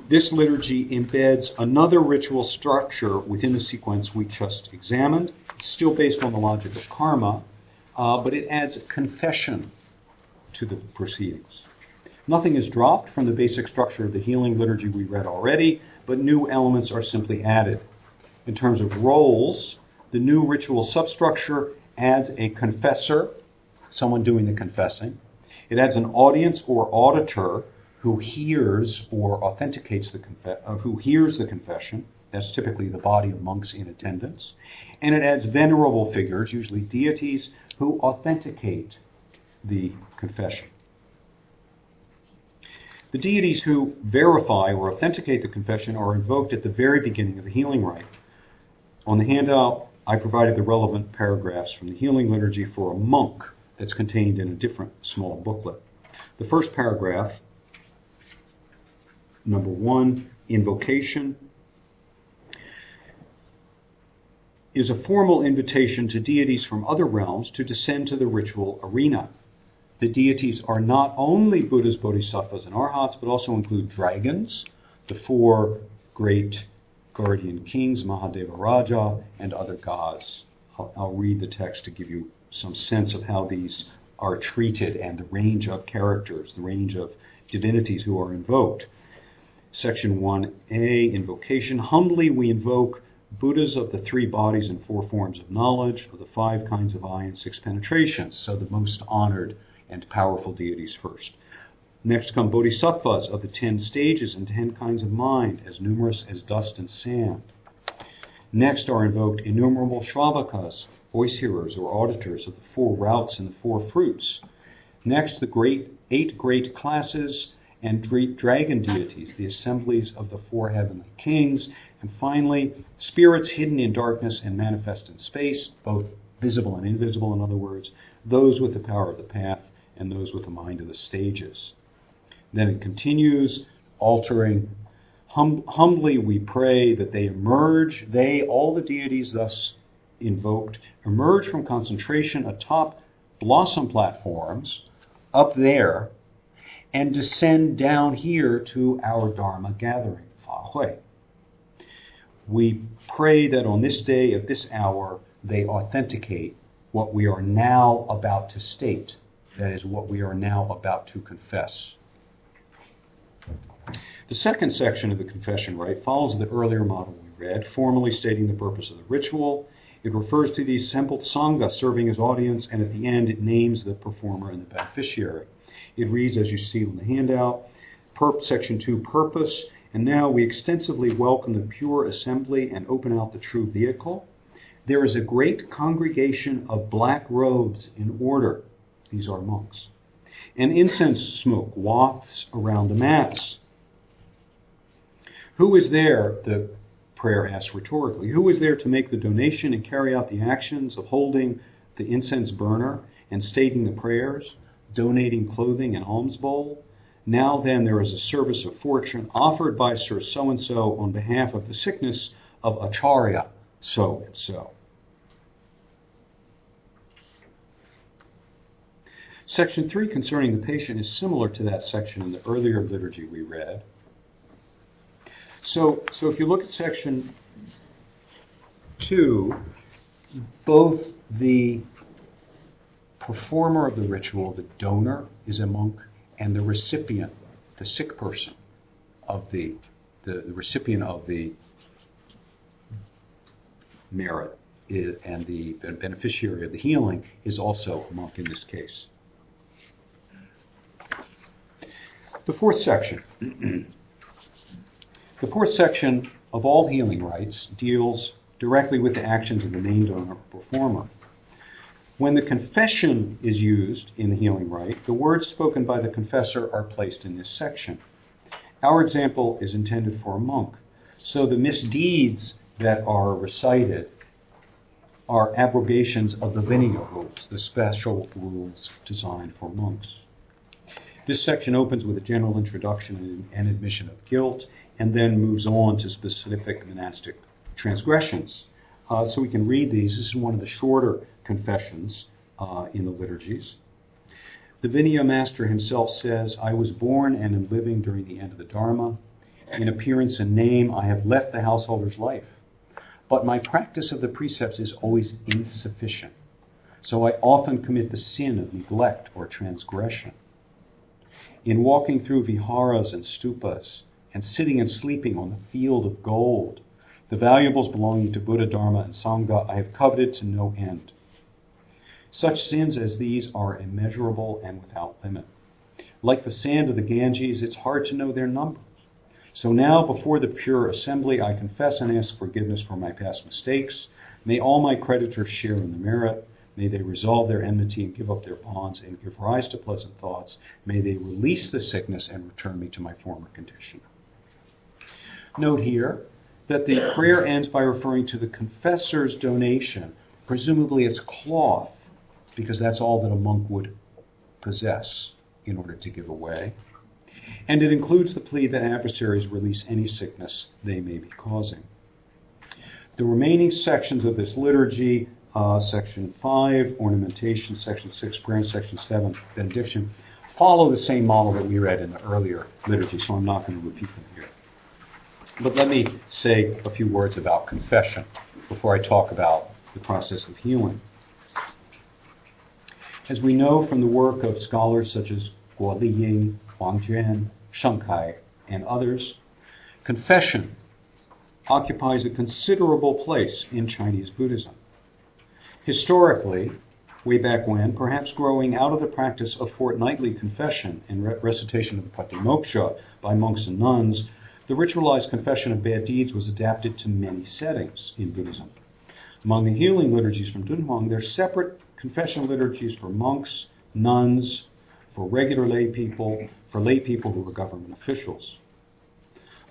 S2: This liturgy embeds another ritual structure within the sequence we just examined. It's still based on the logic of karma, uh, but it adds confession to the proceedings. Nothing is dropped from the basic structure of the healing liturgy we read already, but new elements are simply added. In terms of roles, the new ritual substructure adds a confessor, someone doing the confessing. It adds an audience or auditor who hears or authenticates the conf- uh, who hears the confession. That's typically the body of monks in attendance. And it adds venerable figures, usually deities, who authenticate the confession. The deities who verify or authenticate the confession are invoked at the very beginning of the healing rite. On the handout, I provided the relevant paragraphs from the healing liturgy for a monk that's contained in a different small booklet. The first paragraph, number one, invocation, is a formal invitation to deities from other realms to descend to the ritual arena. The deities are not only Buddhas, Bodhisattvas, and Arhats, but also include dragons, the four great guardian kings, Mahadeva Raja, and other gods. I'll, I'll read the text to give you some sense of how these are treated and the range of characters, the range of divinities who are invoked. Section 1a, Invocation. Humbly we invoke Buddhas of the three bodies and four forms of knowledge, of the five kinds of eye and six penetrations, so the most honored and powerful deities first. Next come bodhisattvas of the ten stages and ten kinds of mind, as numerous as dust and sand. Next are invoked innumerable shravakas, voice hearers or auditors of the four routes and the four fruits. Next, the great eight great classes and dragon deities, the assemblies of the four heavenly kings, and finally, spirits hidden in darkness and manifest in space, both visible and invisible, in other words, those with the power of the path and those with the mind of the stages. Then it continues, altering. Hum, humbly we pray that they emerge, they, all the deities thus invoked, emerge from concentration atop blossom platforms up there and descend down here to our Dharma gathering, Fa Hui. We pray that on this day at this hour they authenticate what we are now about to state, that is, what we are now about to confess. The second section of the confession rite follows the earlier model we read, formally stating the purpose of the ritual. It refers to the assembled Sangha serving as audience, and at the end it names the performer and the beneficiary. It reads, as you see on the handout, Section 2, Purpose, and now we extensively welcome the pure assembly and open out the true vehicle. There is a great congregation of black robes in order. These are monks. And incense smoke wafts around the Mass. Who is there, the prayer asks rhetorically, who is there to make the donation and carry out the actions of holding the incense burner and stating the prayers? donating clothing and alms bowl. Now then, there is a service of fortune offered by Sir So and so on behalf of the sickness of Acharya so and so. Section 3 concerning the patient is similar to that section in the earlier liturgy we read. So, so if you look at section 2, both the performer of the ritual, the donor, is a monk, and the recipient, the sick person of the, the, the recipient of the merit is, and the beneficiary of the healing is also a monk in this case. The fourth section. the fourth section of all healing rites deals directly with the actions of the main donor performer. When the confession is used in the healing rite, the words spoken by the confessor are placed in this section. Our example is intended for a monk, so the misdeeds that are recited are abrogations of the Vinaya rules, the special rules designed for monks. This section opens with a general introduction and admission of guilt, and then moves on to specific monastic transgressions. Uh, so we can read these. This is one of the shorter confessions uh, in the liturgies. The Vinaya Master himself says, I was born and am living during the end of the Dharma. In appearance and name, I have left the householder's life. But my practice of the precepts is always insufficient. So I often commit the sin of neglect or transgression. In walking through viharas and stupas, and sitting and sleeping on the field of gold, the valuables belonging to Buddha, Dharma, and Sangha I have coveted to no end. Such sins as these are immeasurable and without limit. Like the sand of the Ganges, it's hard to know their number. So now, before the pure assembly, I confess and ask forgiveness for my past mistakes. May all my creditors share in the merit. May they resolve their enmity and give up their bonds and give rise to pleasant thoughts. May they release the sickness and return me to my former condition. Note here that the prayer ends by referring to the confessor's donation. Presumably it's cloth, because that's all that a monk would possess in order to give away. And it includes the plea that adversaries release any sickness they may be causing. The remaining sections of this liturgy, uh, section 5, ornamentation, section 6, prayer, section 7, benediction, follow the same model that we read in the earlier liturgy, so I'm not going to repeat them here. But let me say a few words about confession before I talk about the process of healing. As we know from the work of scholars such as Guo Liying, Wang Juan, Sheng Kai, and others, confession occupies a considerable place in Chinese Buddhism. Historically, way back when, perhaps growing out of the practice of fortnightly confession and recitation of the Patimoksha by monks and nuns, the ritualized confession of bad deeds was adapted to many settings in Buddhism. Among the healing liturgies from Dunhuang, there are separate confession liturgies for monks, nuns, for regular lay people, for lay people who are government officials.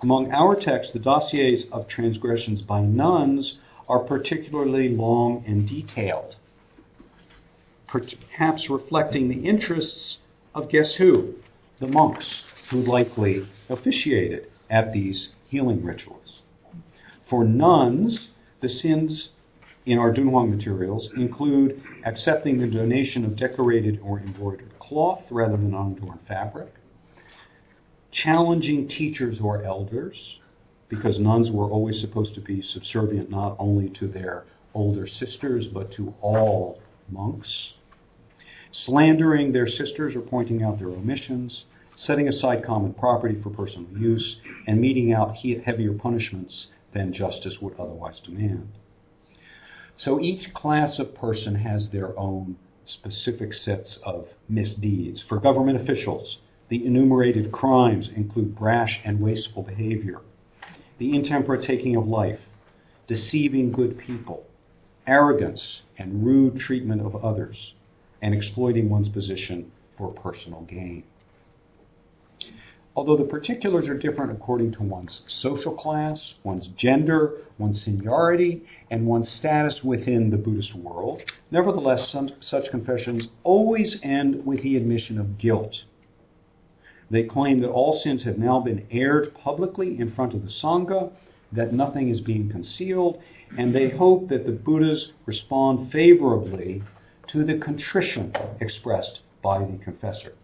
S2: Among our texts, the dossiers of transgressions by nuns are particularly long and detailed, perhaps reflecting the interests of guess who? The monks who likely officiated at these healing rituals. For nuns, the sins in our Dunhuang materials include accepting the donation of decorated or embroidered cloth rather than unadorned fabric, challenging teachers or elders, because nuns were always supposed to be subservient not only to their older sisters but to all monks, slandering their sisters or pointing out their omissions, setting aside common property for personal use, and meting out heavier punishments than justice would otherwise demand. So each class of person has their own specific sets of misdeeds. For government officials, the enumerated crimes include brash and wasteful behavior, the intemperate taking of life, deceiving good people, arrogance and rude treatment of others, and exploiting one's position for personal gain although the particulars are different according to one's social class, one's gender, one's seniority, and one's status within the Buddhist world. Nevertheless, some, such confessions always end with the admission of guilt. They claim that all sins have now been aired publicly in front of the Sangha, that nothing is being concealed, and they hope that the Buddhas respond favorably to the contrition expressed by the confessor.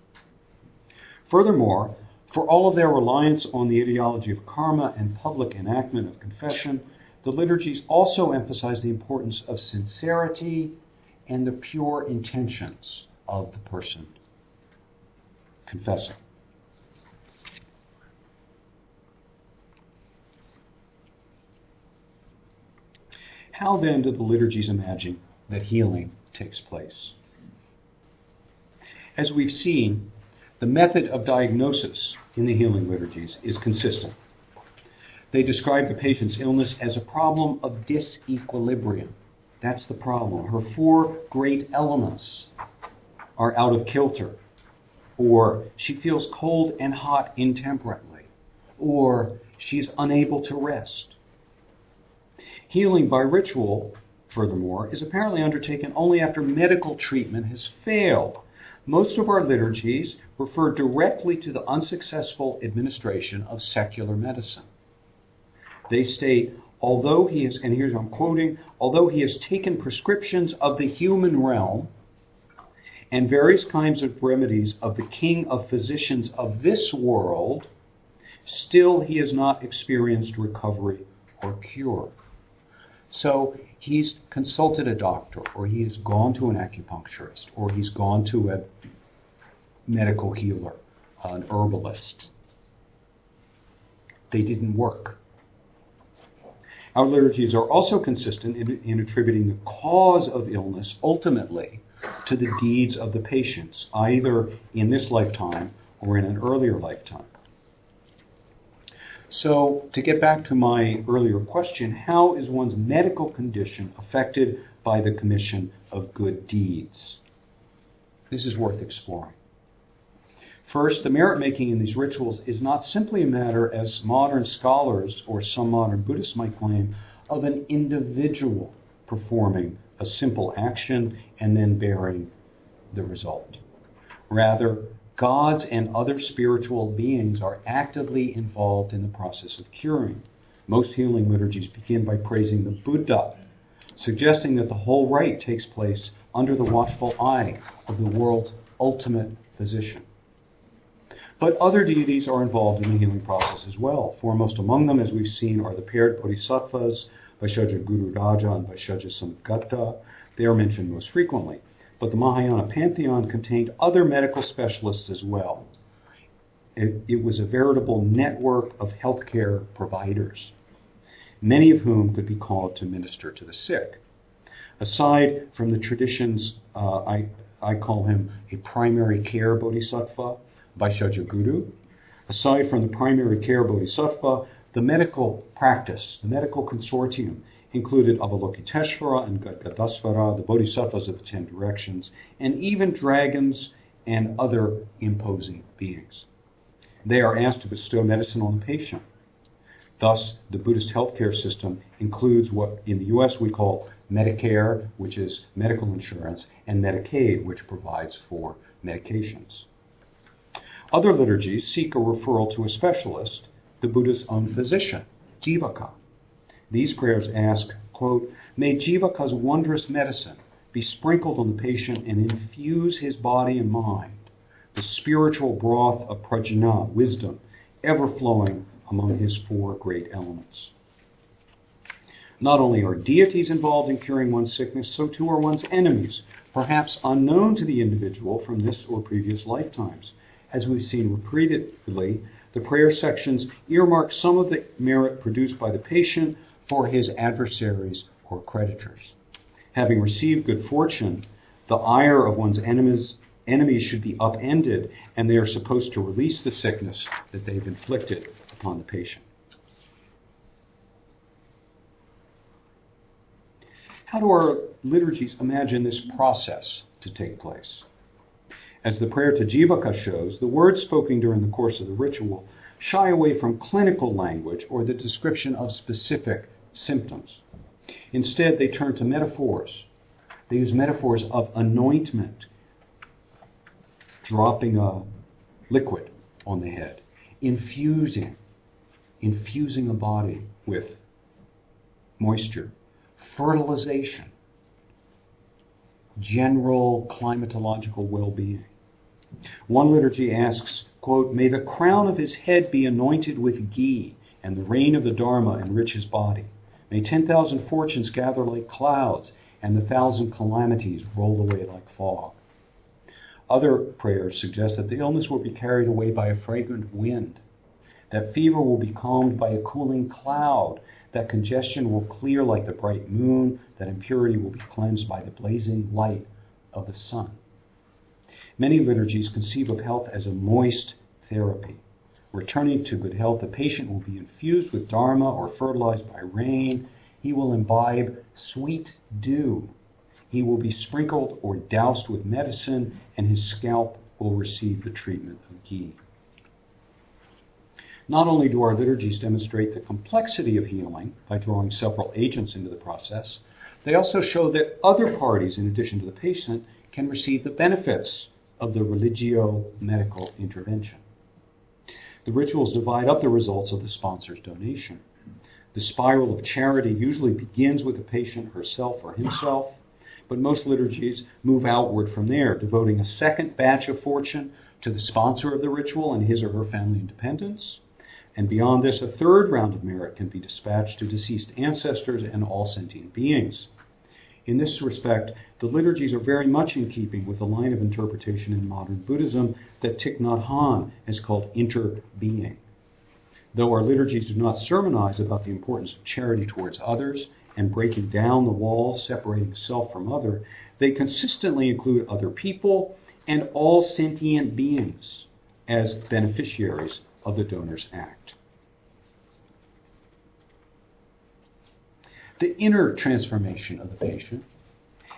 S2: Furthermore, for all of their reliance on the ideology of karma and public enactment of confession, the liturgies also emphasize the importance of sincerity and the pure intentions of the person confessing. How then do the liturgies imagine that healing takes place? As we've seen, the method of diagnosis in the healing liturgies is consistent. They describe the patient's illness as a problem of disequilibrium. That's the problem. Her four great elements are out of kilter, or she feels cold and hot intemperately, or she's unable to rest. Healing by ritual, furthermore, is apparently undertaken only after medical treatment has failed most of our liturgies refer directly to the unsuccessful administration of secular medicine. They state, although he has, and here's I'm quoting, although he has taken prescriptions of the human realm and various kinds of remedies of the king of physicians of this world, still he has not experienced recovery or cure. So he's consulted a doctor, or he has gone to an acupuncturist, or he's gone to a medical healer, an herbalist. They didn't work. Our liturgies are also consistent in, in, attributing the cause of illness ultimately to the deeds of the patients, either in this lifetime or in an earlier lifetime. So, to get back to my earlier question, how is one's medical condition affected by the commission of good deeds? This is worth exploring. First, the merit making in these rituals is not simply a matter, as modern scholars or some modern Buddhists might claim, of an individual performing a simple action and then bearing the result. Rather, gods and other spiritual beings are actively involved in the process of curing. Most healing liturgies begin by praising the Buddha, suggesting that the whole rite takes place under the watchful eye of the world's ultimate physician. But other deities are involved in the healing process as well. Foremost among them, as we've seen, are the paired bodhisattvas, Bhaishajya Guru Raja and Bhaishajya Samgata. They are mentioned most frequently but the Mahayana pantheon contained other medical specialists as well. It, it, was a veritable network of healthcare providers, many of whom could be called to minister to the sick. Aside from the traditions, uh, I, I call him a primary care bodhisattva, Bhaishajya Guru. Aside from the primary care bodhisattva, the medical practice, the medical consortium, included Avalokiteshvara and Gadgadasvara, the bodhisattvas of the ten directions, and even dragons and other imposing beings. They are asked to bestow medicine on the patient. Thus, the Buddhist healthcare system includes what in the US we call Medicare, which is medical insurance, and Medicaid, which provides for medications. Other liturgies seek a referral to a specialist, the Buddha's own physician, Jivaka. These prayers ask, quote, May Jivaka's wondrous medicine be sprinkled on the patient and infuse his body and mind, the spiritual broth of prajna, wisdom, ever flowing among his four great elements. Not only are deities involved in curing one's sickness, so too are one's enemies, perhaps unknown to the individual from this or previous lifetimes. As we've seen repeatedly, the prayer sections earmark some of the merit produced by the patient for his adversaries or creditors. Having received good fortune, the ire of one's enemies, enemies should be upended, and they are supposed to release the sickness that they've inflicted upon the patient. How do our liturgies imagine this process to take place? As the prayer to Jivaka shows, the words spoken during the course of the ritual shy away from clinical language or the description of specific symptoms. Instead, they turn to metaphors. They use metaphors of anointment, dropping a liquid on the head, infusing, infusing a body with moisture, fertilization, general climatological well being. One liturgy asks, quote, May the crown of his head be anointed with ghee, and the rain of the Dharma enrich his body. May 10,000 fortunes gather like clouds, and the thousand calamities roll away like fog. Other prayers suggest that the illness will be carried away by a fragrant wind, that fever will be calmed by a cooling cloud, that congestion will clear like the bright moon, that impurity will be cleansed by the blazing light of the sun. Many liturgies conceive of health as a moist therapy. Returning to good health, the patient will be infused with dharma or fertilized by rain. He will imbibe sweet dew. He will be sprinkled or doused with medicine, and his scalp will receive the treatment of ghee. Not only do our liturgies demonstrate the complexity of healing by drawing several agents into the process, they also show that other parties, in addition to the patient, can receive the benefits of the religio medical intervention. The rituals divide up the results of the sponsor's donation. The spiral of charity usually begins with the patient herself or himself, but most liturgies move outward from there, devoting a second batch of fortune to the sponsor of the ritual and his or her family and dependents. And beyond this, a third round of merit can be dispatched to deceased ancestors and all sentient beings. In this respect, the liturgies are very much in keeping with the line of interpretation in modern Buddhism that Thich Nhat Hanh has called interbeing. Though our liturgies do not sermonize about the importance of charity towards others and breaking down the walls separating self from other, they consistently include other people and all sentient beings as beneficiaries of the donor's act. The inner transformation of the patient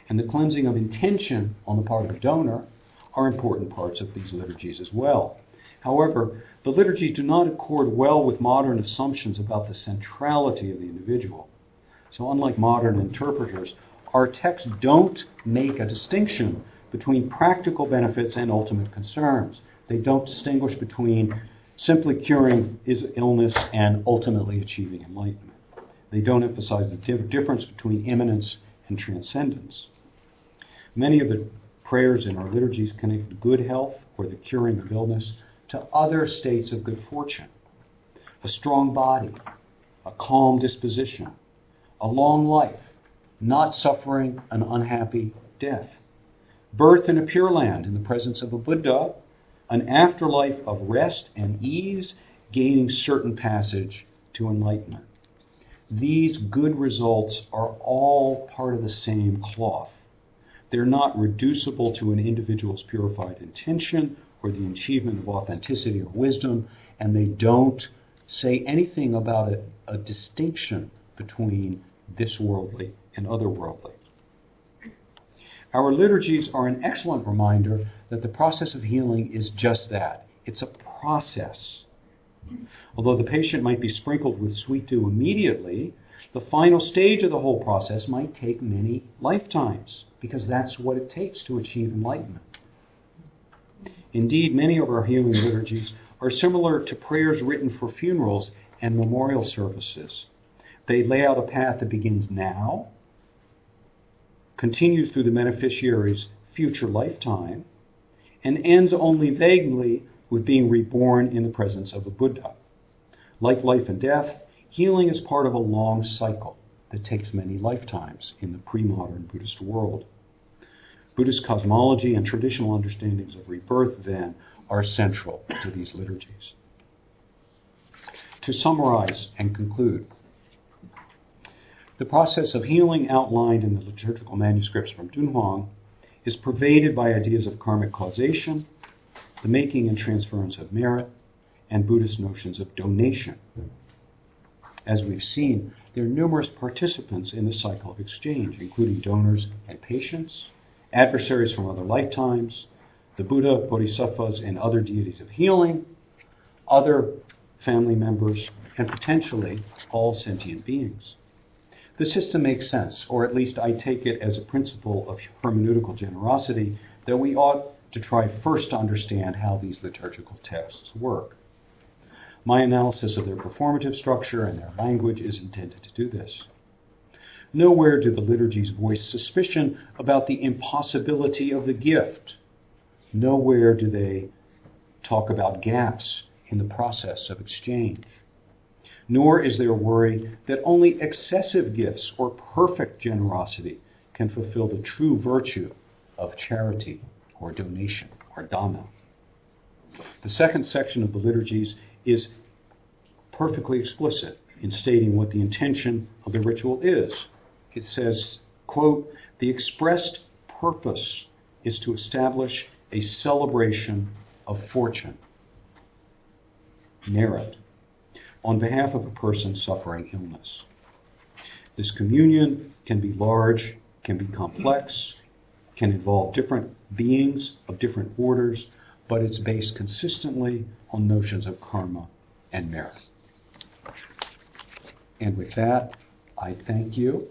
S2: and the cleansing of intention on the part of the donor are important parts of these liturgies as well. However, the liturgies do not accord well with modern assumptions about the centrality of the individual. So, unlike modern interpreters, our texts don't make a distinction between practical benefits and ultimate concerns. They don't distinguish between simply curing illness and ultimately achieving enlightenment. They don't emphasize the difference between immanence and transcendence. Many of the prayers in our liturgies connect good health or the curing of illness to other states of good fortune a strong body, a calm disposition, a long life, not suffering an unhappy death, birth in a pure land in the presence of a Buddha, an afterlife of rest and ease, gaining certain passage to enlightenment. These good results are all part of the same cloth. They're not reducible to an individual's purified intention or the achievement of authenticity or wisdom, and they don't say anything about a, a distinction between this worldly and otherworldly. Our liturgies are an excellent reminder that the process of healing is just that it's a process. Although the patient might be sprinkled with sweet dew immediately, the final stage of the whole process might take many lifetimes, because that's what it takes to achieve enlightenment. Indeed, many of our healing liturgies are similar to prayers written for funerals and memorial services. They lay out a path that begins now, continues through the beneficiary's future lifetime, and ends only vaguely with being reborn in the presence of a Buddha. Like life and death, healing is part of a long cycle that takes many lifetimes in the pre modern Buddhist world. Buddhist cosmology and traditional understandings of rebirth, then, are central to these liturgies. To summarize and conclude, the process of healing outlined in the liturgical manuscripts from Dunhuang is pervaded by ideas of karmic causation, the making and transference of merit, and Buddhist notions of donation. As we've seen, there are numerous participants in the cycle of exchange, including donors and patients, adversaries from other lifetimes, the Buddha, Bodhisattvas, and other deities of healing, other family members, and potentially all sentient beings. The system makes sense, or at least I take it as a principle of hermeneutical generosity that we ought to try first to understand how these liturgical texts work. My analysis of their performative structure and their language is intended to do this. Nowhere do the liturgies voice suspicion about the impossibility of the gift. Nowhere do they talk about gaps in the process of exchange. Nor is there worry that only excessive gifts or perfect generosity can fulfill the true virtue of charity or donation or dana. The second section of the liturgies is perfectly explicit in stating what the intention of the ritual is. It says, quote, the expressed purpose is to establish a celebration of fortune, merit, on behalf of a person suffering illness. This communion can be large, can be complex, can involve different beings of different orders, but it's based consistently on notions of karma and merit. And with that, I thank you